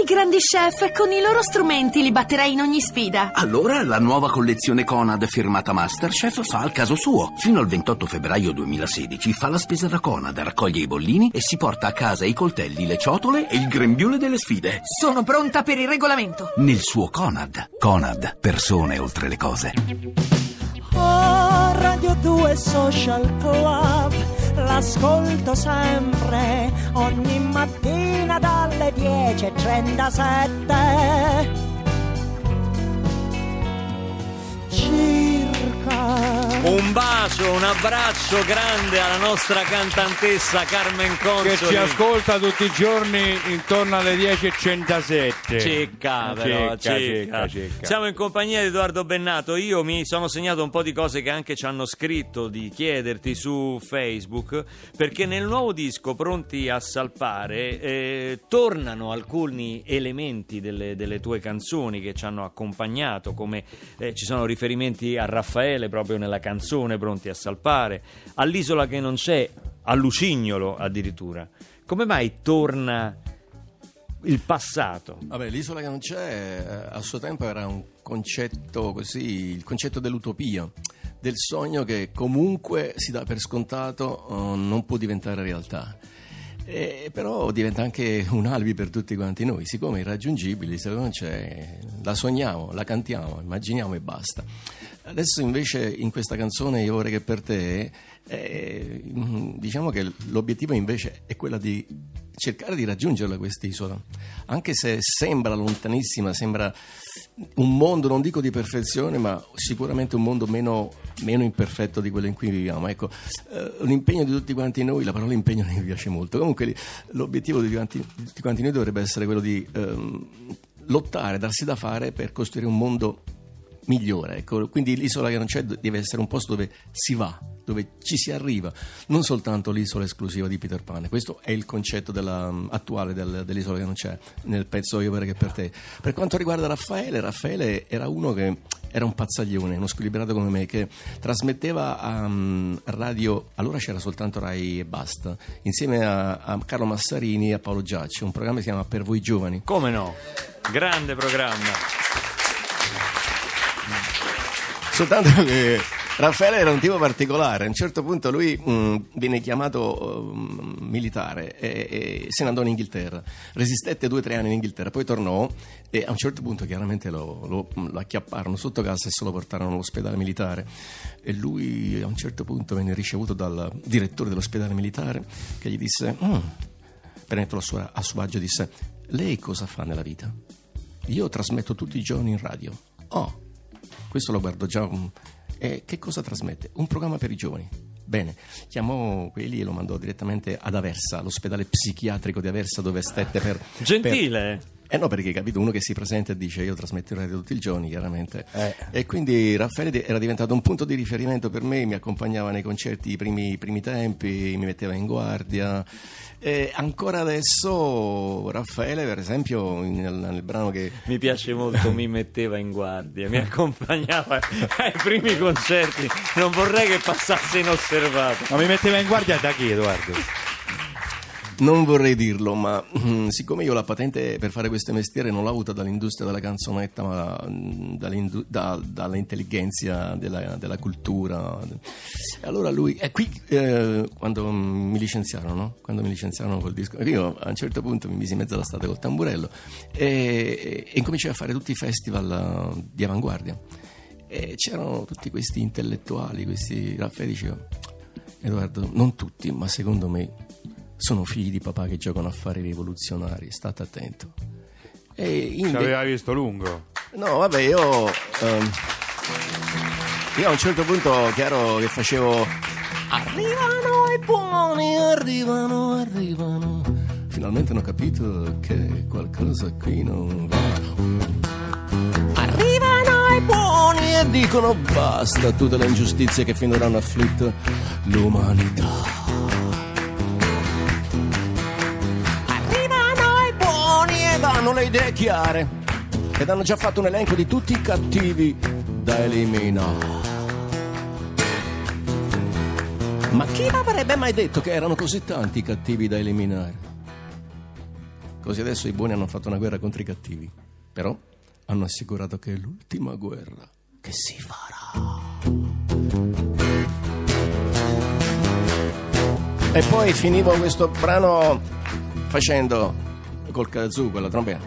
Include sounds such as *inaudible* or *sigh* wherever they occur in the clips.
i grandi chef, con i loro strumenti li batterei in ogni sfida. Allora la nuova collezione Conad firmata Masterchef fa al caso suo. Fino al 28 febbraio 2016 fa la spesa da Conad, raccoglie i bollini e si porta a casa i coltelli, le ciotole e il grembiule delle sfide. Sono pronta per il regolamento. Nel suo Conad. Conad, persone oltre le cose. Oh, Radio 2 Social Club, l'ascolto sempre, ogni mattina dalle 10.37. Circa. Un bacio, un abbraccio grande alla nostra cantantessa Carmen che Consoli. ci ascolta tutti i giorni intorno alle 10.37 Cecca, però, cecca, cecca. Siamo in compagnia di Edoardo Bennato. Io mi sono segnato un po' di cose che anche ci hanno scritto di chiederti su Facebook, perché nel nuovo disco Pronti a salpare eh, tornano alcuni elementi delle, delle tue canzoni che ci hanno accompagnato, come eh, ci sono riferimenti a Raffaele proprio nella canzone Pronti a salpare, all'isola che non c'è, a Lucignolo addirittura. Come mai torna il passato? Vabbè, l'isola che non c'è eh, a suo tempo era un concetto così, il concetto dell'utopia, del sogno che comunque si dà per scontato, eh, non può diventare realtà. Eh, però diventa anche un alibi per tutti quanti noi, siccome l'isola che non c'è, la sogniamo, la cantiamo, immaginiamo e basta. Adesso invece in questa canzone io vorrei che per te, eh, diciamo che l'obiettivo invece è quello di cercare di raggiungerla quest'isola, anche se sembra lontanissima, sembra un mondo, non dico di perfezione, ma sicuramente un mondo meno, meno imperfetto di quello in cui viviamo. Ecco, eh, un impegno di tutti quanti noi, la parola impegno *laughs* mi piace molto, comunque l'obiettivo di tutti quanti, di tutti quanti noi dovrebbe essere quello di ehm, lottare, darsi da fare per costruire un mondo migliore. Ecco. Quindi l'isola che non c'è deve essere un posto dove si va, dove ci si arriva, non soltanto l'isola esclusiva di Peter Pan. Questo è il concetto della- attuale del- dell'isola che non c'è nel pezzo Io che per te. Per quanto riguarda Raffaele, Raffaele era uno che era un pazzaglione, uno squilibrato come me, che trasmetteva a um, radio, allora c'era soltanto Rai e basta, insieme a, a Carlo Massarini e a Paolo Giacci, un programma che si chiama Per voi giovani. Come no? Grande programma. Soltanto che Raffaele era un tipo particolare. A un certo punto lui mh, viene chiamato mh, militare e, e se ne andò in Inghilterra. Resistette due o tre anni in Inghilterra, poi tornò e a un certo punto chiaramente lo, lo- lo acchiapparono sotto casa e se lo portarono all'ospedale militare. E lui a un certo punto venne ricevuto dal direttore dell'ospedale militare che gli disse, mm, prendetelo a a suo agio, disse, lei cosa fa nella vita? Io trasmetto tutti i giorni in radio. Oh, questo lo guardo già. un- E che cosa trasmette? Un programma per i giovani. Bene, chiamò quelli e lo mandò direttamente ad Aversa, all'ospedale psichiatrico di Aversa dove stette per... Gentile. per- eh no, perché capito, uno che si presenta e dice io trasmetto in radio tutti i giorni, chiaramente. Eh. E quindi Raffaele era diventato un punto di riferimento per me, mi accompagnava nei concerti i primi, i primi tempi, mi metteva in guardia. E ancora adesso Raffaele, per esempio, nel, nel brano che Mi piace molto, mi metteva in guardia, mi accompagnava *laughs* ai primi concerti. Non vorrei che passasse inosservato. ma mi metteva in guardia da chi Edoardo? Non vorrei dirlo, ma mm, siccome io la patente per fare questo mestiere non l'ho avuta dall'industria della canzonetta, ma mm, da- dall'intelligenza della, della cultura. Allora lui, e qui eh, quando mi licenziarono, no? quando mi licenziarono col disco, io a un certo punto mi misi in mezzo alla strada col tamburello e, e incominciai a fare tutti i festival eh, di avanguardia. E c'erano tutti questi intellettuali, questi Raffaele diceva, Edoardo, non tutti, ma secondo me sono figli di papà che giocano a fare rivoluzionari, state attento. E Ci aveva visto lungo No, vabbè, io. ehm, io a un certo punto, chiaro che facevo. Arrivano i buoni, arrivano, arrivano. Finalmente hanno capito che qualcosa qui non va. Arrivano i buoni e dicono basta a tutte le ingiustizie che finora hanno afflitto l'umanità. Hanno le idee chiare ed hanno già fatto un elenco di tutti i cattivi da eliminare. Ma chi avrebbe mai detto che erano così tanti i cattivi da eliminare? Così adesso i buoni hanno fatto una guerra contro i cattivi. Però hanno assicurato che è l'ultima guerra che si farà. E poi finivo questo brano facendo col kazoo, quella trombetta.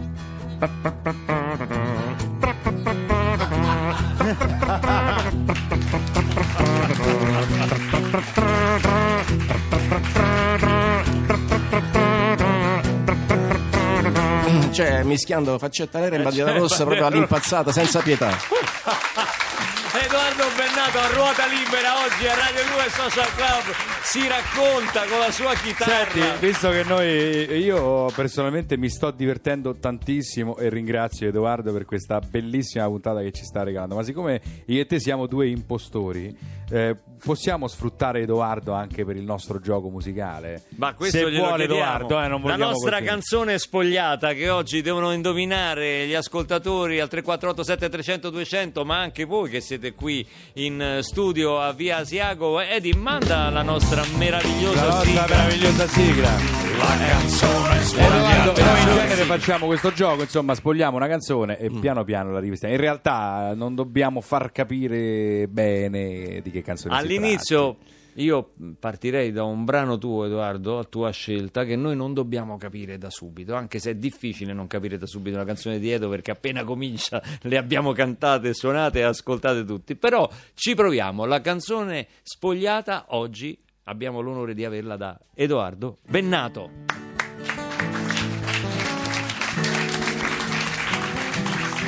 Cioè, mischiando faccetta nera e bandiera rossa proprio all'impazzata, senza pietà. *laughs* Edoardo Bennato a ruota libera oggi a Radio 2 Social Club si racconta con la sua chitarra. Senti, visto che noi, io personalmente mi sto divertendo tantissimo e ringrazio Edoardo per questa bellissima puntata che ci sta regalando, ma siccome io e te siamo due impostori, eh, possiamo sfruttare Edoardo anche per il nostro gioco musicale? Ma questo Se vuole. Edoardo, eh, non La nostra così. canzone spogliata che oggi devono indovinare gli ascoltatori al 348 7300 200, ma anche voi che siete qui in eh, studio a Via Asiago. Edi, manda la nostra meravigliosa La nostra sigla. meravigliosa sigla. La canzone Edoardo, e noi in spogliata. genere facciamo questo gioco, insomma, spogliamo una canzone e piano piano la rivestiamo. In realtà non dobbiamo far capire bene di che canzone si All'inizio io partirei da un brano tuo, Edoardo, a tua scelta, che noi non dobbiamo capire da subito, anche se è difficile non capire da subito una canzone di Edo, perché appena comincia *laughs* le abbiamo cantate, suonate e ascoltate tutti. Però ci proviamo. La canzone spogliata oggi abbiamo l'onore di averla da Edoardo Bennato.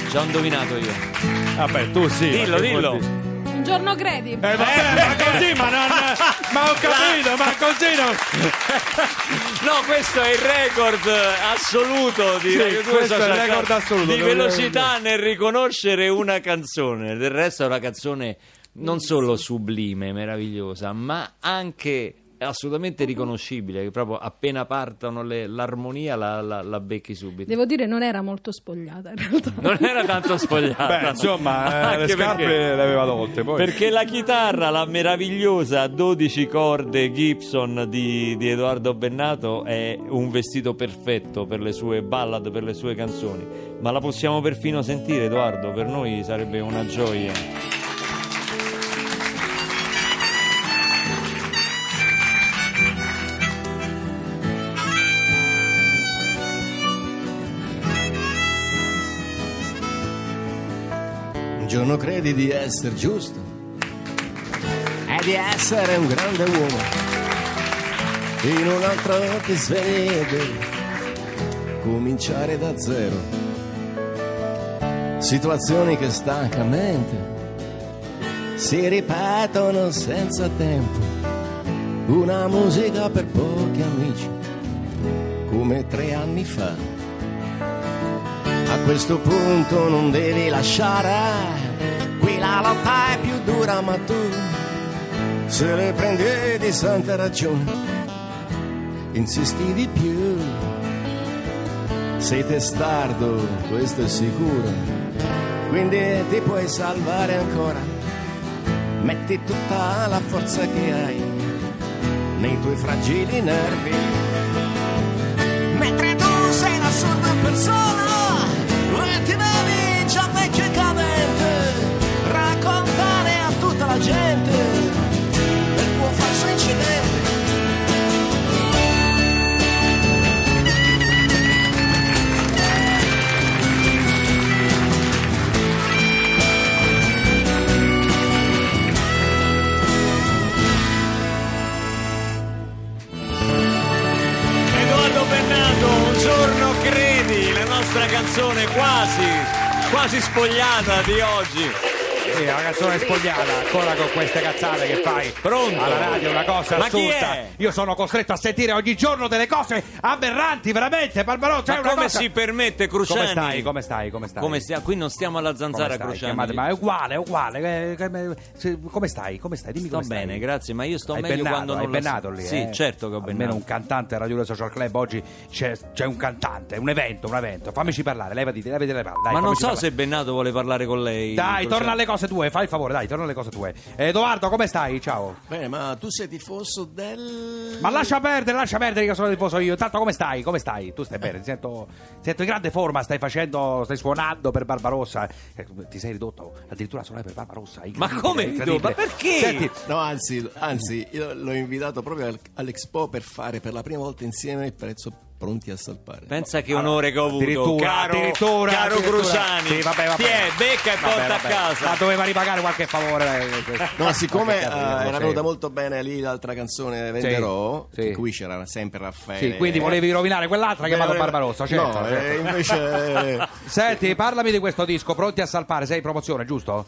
Già ho indovinato io. Vabbè, tu sì. Dillo, dillo. Un giorno credi. Eh, vabbè, ma così, ma non. Ma ho capito, ma così non. *laughs* No, questo è il record assoluto di Sì, Radio 2 questo è il Social record assoluto, di velocità nel riconoscere una canzone. Del resto è una canzone non solo sublime, meravigliosa, ma anche assolutamente riconoscibile, che proprio appena partono le- l'armonia la, la- la becchi subito. Devo dire, non era molto spogliata in realtà. *laughs* Non era tanto spogliata. Beh, insomma, *laughs* eh, le scarpe perché- le aveva tolte. Poi. Perché la chitarra, la meravigliosa 12 corde Gibson di, di Edoardo Bennato è un vestito perfetto per le sue ballad, per le sue canzoni. Ma la possiamo perfino sentire, Edoardo? Per noi sarebbe una gioia. Giorno credi di essere giusto e di essere un grande uomo. In un altro ti svegli cominciare da zero. Situazioni che stancamente si ripetono senza tempo. Una musica per pochi amici, come tre anni fa. A questo punto non devi lasciare, qui la è più dura, ma tu se le prendi di santa ragione, insisti di più. Sei testardo, questo è sicuro, quindi ti puoi salvare ancora. Metti tutta la forza che hai nei tuoi fragili nervi. Mentre tu sei la sola persona e ti devi già magicamente canzone quasi, quasi spogliata di oggi. Sì, la canzone spogliata, ancora con queste cazzate che fai. Pronto? Alla radio, una cosa Ma chi assurda. è? Io sono costretto a sentire ogni giorno delle cose aberranti, veramente, Barbarò. Cioè Ma come cosa- si permette, Cruciani? Come stai? Come stai? Come stai? Come stia- Qui non stiamo alla zanzara, stai? Cruciani. Chiamate- ma è uguale, è uguale. eh, come- stai? Come stai? Dimmi Sto come stai. bene, grazie, ma io sto hai meglio bennato, quando non lo bennato lì, Sì, eh? certo che ho Almeno bennato. un cantante Radio 2 Social Club oggi c'è, c'è un cantante, un evento, un evento. Fammici parlare, levati, levati le palle. ma non so parlare. se Bennato vuole parlare con lei. Dai, torna alle cose cose tue, fai il favore, dai, torna alle cose tue. Edoardo, come stai? Ciao. Bene, ma tu sei tifoso del... Ma lascia perdere, lascia perdere che sono tifoso io. Intanto come stai? Come stai? Tu stai bene, ti sento, ti sento in grande forma, stai facendo, stai suonando per Barbarossa. Eh, ti sei ridotto addirittura a suonare per Barbarossa. Ma come ridotto? Ma perché? Senti, No, anzi, anzi, io l'ho invitato proprio al- all'Expo per fare per la prima volta insieme il prezzo pronti a salpare. Pensa che onore che ho avuto, Addirittura, caro, addirittura, caro addirittura. Cruciani. Sì, vabbè, vabbè. Ti è, becca e Vabbè, porta vabbè. a casa. Ma doveva ripagare qualche favore. eh, questo. No, siccome eh, capito, era sì. venuta molto bene lì l'altra canzone Venderò, sì. in cui c'era sempre Raffaele. Sì, quindi volevi rovinare quell'altra chiamata Eh, Barbarossa, certo. No, certo. eh, invece... *laughs* Senti, parlami di questo disco, Pronti a salpare, sei in promozione, giusto?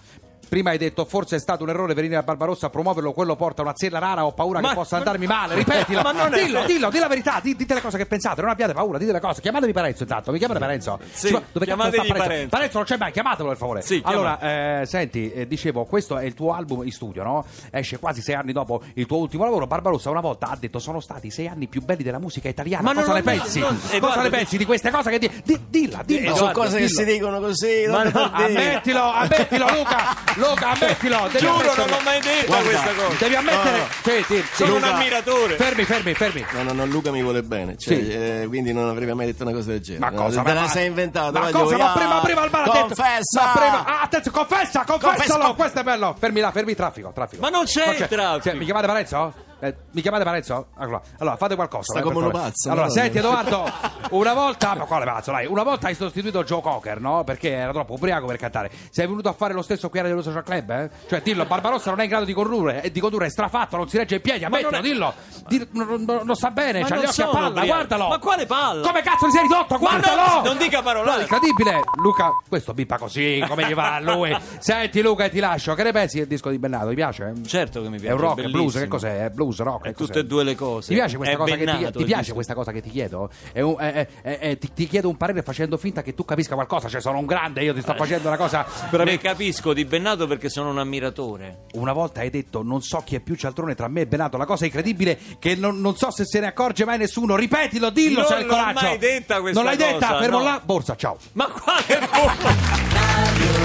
Prima hai detto forse è stato un errore venire a Barbarossa a promuoverlo, quello porta una zella rara, ho paura Ma- che possa ma- andarmi male, ripetilo. *laughs* Ma non è dillo, vero. dillo, di la verità, di- dite le cose che pensate, non abbiate paura, dite le cose. Chiamatemi Parenzo intanto, mi chiamate Parenzo? Sì, Ci dove sta Parenzo? Parenzo. Parenzo non c'è mai, chiamatelo per favore. Sì, allora, eh, senti, eh, dicevo, questo è il tuo album in studio, no? Esce quasi sei anni dopo il tuo ultimo lavoro. Barbarossa una volta ha detto sono stati sei anni più belli della musica italiana. Ma cosa non- ne pensi? non- cosa Edoardo, ne pensi di queste cose che di, di- dilla, dilla. sono cose che dillo. si dicono così. Non. Ammettilo, ammettilo Luca, *laughs* Luca, ammettilo. Giuro, ammetterlo. non l'ho mai detta Guarda, questa cosa. Devi ammettere. No, no. Sì, sì, sì. Sono un Luca. ammiratore. Fermi, fermi, fermi. No, no, no, Luca mi vuole bene, cioè, Sì. eh, quindi non avrebbe mai detto una cosa del genere. Ma cosa? Te la ma- sei inventato. Ma cosa? Ma Ah, prima, prima il bar ha detto. Confessa! Ma prima, ah, attenzione, confessa, confessalo. Confessa. Questo è bello. Fermi là, fermi il traffico, traffico. Ma non c'è il traffico. Sì, mi chiamate Parenzo? Eh, mi chiamate Parenzo? Allora, allora, fate qualcosa. Sta eh, come uno pazzo, Allora, no? senti Edoardo, *laughs* una volta, ma quale pazzo, dai, una volta hai sostituito Joe Cocker, no? Perché era troppo ubriaco per cantare. Sei venuto a fare lo stesso qui a Radio Social Club, eh? Cioè, dillo, Barbarossa non è in grado di condurre, e di condurre, è strafatto, non si regge in piedi, ammettilo, è- dillo. Dillo, non, non- non sta bene, Ma c'ha gli occhi a palla, ubriaco. guardalo. Ma quale palla? Come cazzo ti sei ridotto? Guardalo! non- non dica parolacce. Incredibile. Luca, questo bippa così, come gli va a lui. *laughs* Senti Luca, ti lascio. Che ne pensi del disco di Bennato? Ti piace? Certo che mi piace. È un rock, bellissimo. blues, che cos'è? È blues, rock? È tutte e due le cose. Ti piace questa cosa che ti, Bennato ti piace questa cosa che ti chiedo? È un- è- è- è- ti, ti chiedo un parere facendo finta che tu capisca qualcosa, cioè sono un grande, io ti sto facendo una cosa *laughs* Ne veramente capisco di Bennato perché sono un ammiratore. una volta hai detto non so chi è più cialtrone tra me e Benato, la cosa incredibile che non, non so se se ne accorge mai nessuno. Ripetilo, dillo Non se hai il l'ho coraggio. mai detta questa Non l'hai detta, cosa, fermo no. là, borsa, ciao. Ma quale bolla?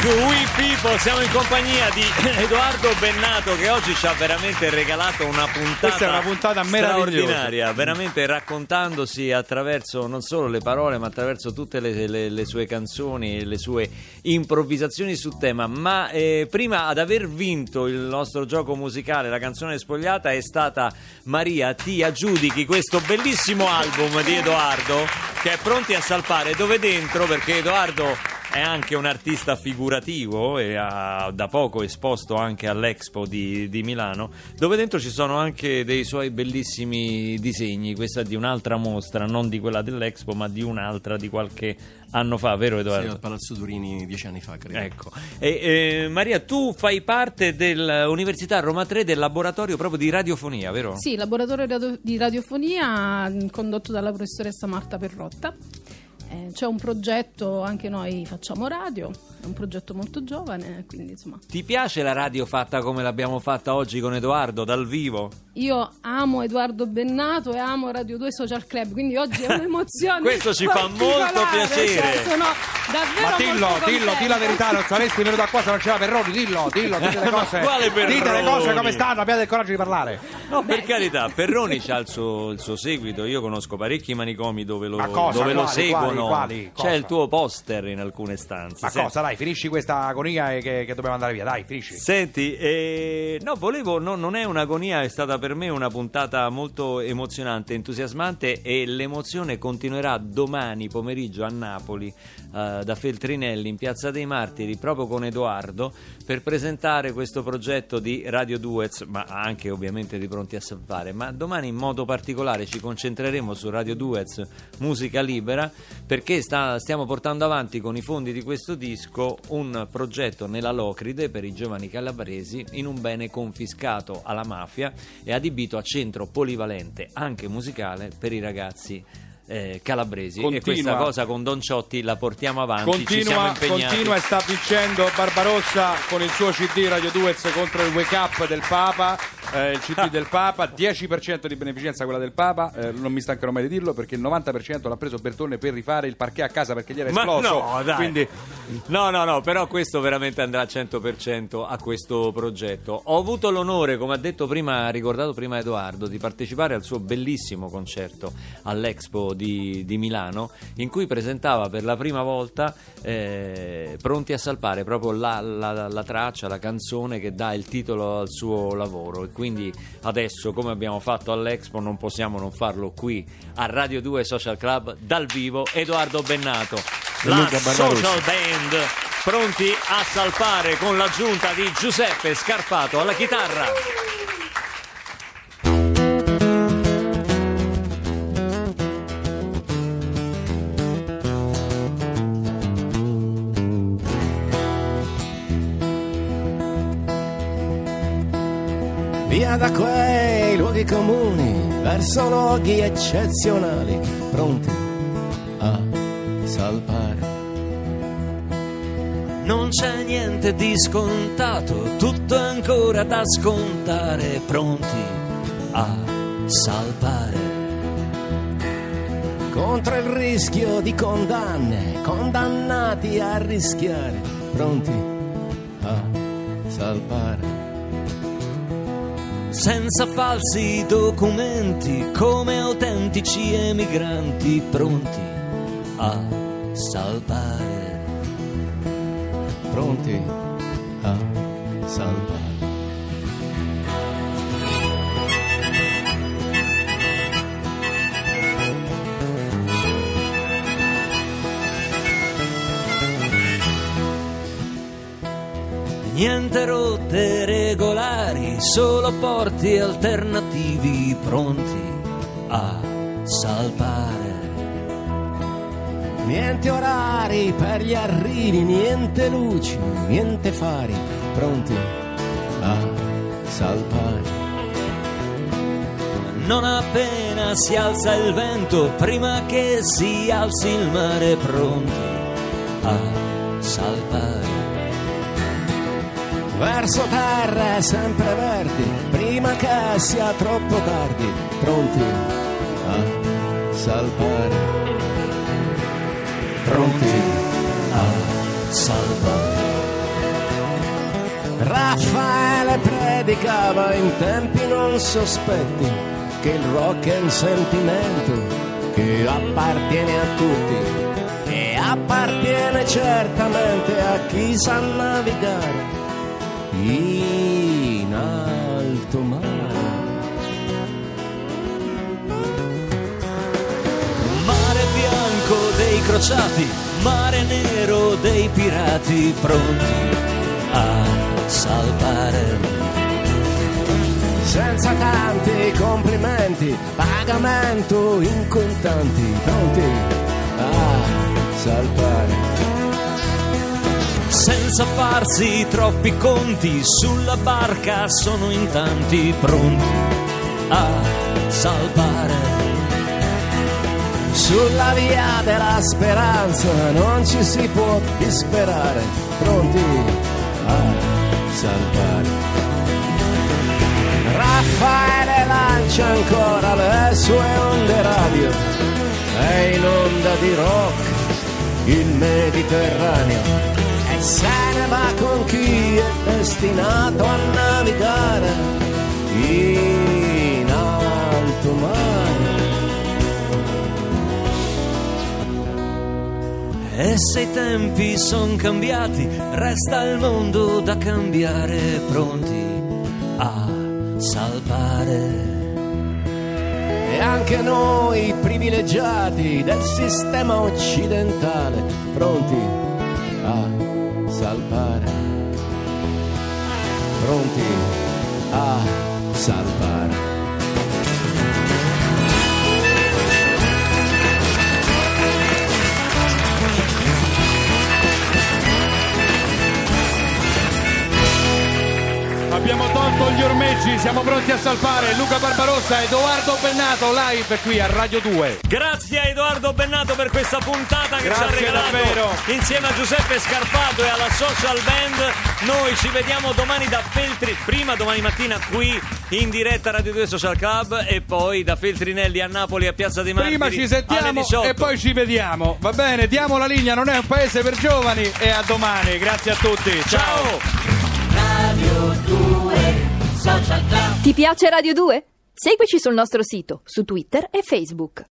We People, siamo in compagnia di *laughs* Edoardo Bennato che oggi ci ha veramente regalato una puntata Questa è una puntata straordinaria, veramente raccontandosi attraverso non solo le parole ma attraverso tutte le, le- le sue canzoni e le sue improvvisazioni sul tema. Ma eh, prima ad aver vinto il nostro gioco musicale, la canzone spogliata, è stata Maria Ti aggiudichi questo bellissimo album di Edoardo che è pronti a salpare. Dove dentro? Perché Edoardo è anche un artista figurativo e ha da poco esposto anche all'Expo di, di Milano, dove dentro ci sono anche dei suoi bellissimi disegni. Questa è di un'altra mostra, non di quella dell'Expo, ma di un'altra di qualche anno fa, vero Sì, Edoardo? al Palazzo Durini dieci anni fa, credo. Ecco, e, eh, Maria, tu fai parte dell'Università Roma 3 del laboratorio proprio di radiofonia, vero? Sì, laboratorio di radiofonia condotto dalla professoressa Marta Perrotta. Eh, c'è un progetto, anche noi facciamo radio, è un progetto molto giovane, quindi insomma Ti piace la radio fatta come l'abbiamo fatta oggi con Edoardo, dal vivo? io amo Edoardo Bennato e amo Radio 2 Social Club, quindi oggi è un'emozione. *laughs* Questo ci fa molto piacere. cioè, sono davvero Ma dillo, molto dillo, contenta. di la verità, non saresti venuto qua se non c'era Perroni, dillo, dillo, dite le *laughs* cose. Dite le cose come stanno, abbiate il coraggio di parlare. No, per carità, Perroni ha il suo, il suo seguito. Io conosco parecchi manicomi dove lo, cosa? dove lo Quali, seguono. quali, quali? C'è il tuo poster in alcune stanze. Ma Senti- cosa, dai, finisci questa agonia che, che dobbiamo andare via, dai, finisci. Senti, eh, no, volevo, no, non è un'agonia, è stata per me una puntata molto emozionante, entusiasmante e l'emozione continuerà domani pomeriggio a Napoli eh, da Feltrinelli in Piazza dei Martiri proprio con Edoardo per presentare questo progetto di Radio Duets, ma anche ovviamente di Pronti a Salvare. Ma domani in modo particolare ci concentreremo su Radio Duets Musica Libera perché sta- stiamo portando avanti con i fondi di questo disco un progetto nella Locride per i giovani calabresi in un bene confiscato alla mafia e adibito a centro polivalente anche musicale per i ragazzi eh, calabresi Continua. e questa cosa con Don Ciotti la portiamo avanti Continua, continua e sta vincendo Barbarossa con il suo CD Radio Duets contro il Wake Up del Papa, eh, il CD *laughs* del Papa, 10% di beneficenza quella del Papa, eh, non mi stancherò mai di dirlo perché il 90% l'ha preso Bertone per rifare il parquet a casa perché gli era Ma esploso. no, dai. Quindi No, no, no, però questo veramente andrà al 100% a questo progetto. Ho avuto l'onore, come ha detto prima, ricordato prima Edoardo, di partecipare al suo bellissimo concerto all'Expo di, di Milano, in cui presentava per la prima volta eh, Pronti a salpare proprio la, la- la traccia, la canzone che dà il titolo al suo lavoro. E quindi adesso, come abbiamo fatto all'Expo, non possiamo non farlo qui a Radio 2 Social Club dal vivo. Edoardo Bennato, la Luca Barbarossa. Social Band, pronti a salpare con l'aggiunta di Giuseppe Scarpato alla chitarra. Via da quei luoghi comuni verso luoghi eccezionali, pronti a salpare. Non c'è niente di scontato, tutto è ancora da scontare, pronti a salpare. Contro il rischio di condanne, condannati a rischiare, pronti a salpare. Senza falsi documenti, come autentici emigranti, pronti a salpare. Pronti a salpare. Niente niente rotte regolari, solo porti alternativi pronti a salpare. Niente orari per gli arrivi, niente luci, niente fari, pronti a salpare. Non appena si alza il vento, prima che si alzi il mare, pronti a salpare. Verso terre sempre verdi, prima che sia troppo tardi, pronti a salpare. Pronti a salpare. Raffaele predicava in tempi non sospetti che il rock è un sentimento che appartiene a tutti e appartiene certamente a chi sa navigare in alto mare. Mare bianco dei crociati, mare nero dei pirati pronti a salvare. Senza tanti complimenti, pagamento in contanti, pronti a salpare. Senza farsi troppi conti, sulla barca sono in tanti pronti a salvare. Sulla via della speranza non ci si può disperare, pronti a salvare. Raffaele lancia ancora le sue onde radio, è in onda di rock il Mediterraneo se ne va con chi è destinato a navigare in alto mare. E se i tempi son cambiati, resta il mondo da cambiare, pronti a salvare. E anche noi privilegiati del sistema occidentale, pronti a salvare. Pronti a salvare. Ormeggi, siamo pronti a salpare. Luca Barbarossa, Edoardo Bennato live qui a Radio 2. Grazie a Edoardo Bennato per questa puntata che ci Grazie ha regalato davvero. insieme a Giuseppe Scarpato e alla Social Band. Noi ci vediamo domani da Feltri, prima domani mattina qui in diretta a Radio 2 Social Club e poi da Feltrinelli a Napoli a Piazza dei Martiri. Prima ci sentiamo 18. e poi ci vediamo. Va bene, diamo la linea, non è un paese per giovani e a domani. Grazie a tutti. Ciao. Ti piace Radio 2? Seguici sul nostro sito, su Twitter e Facebook.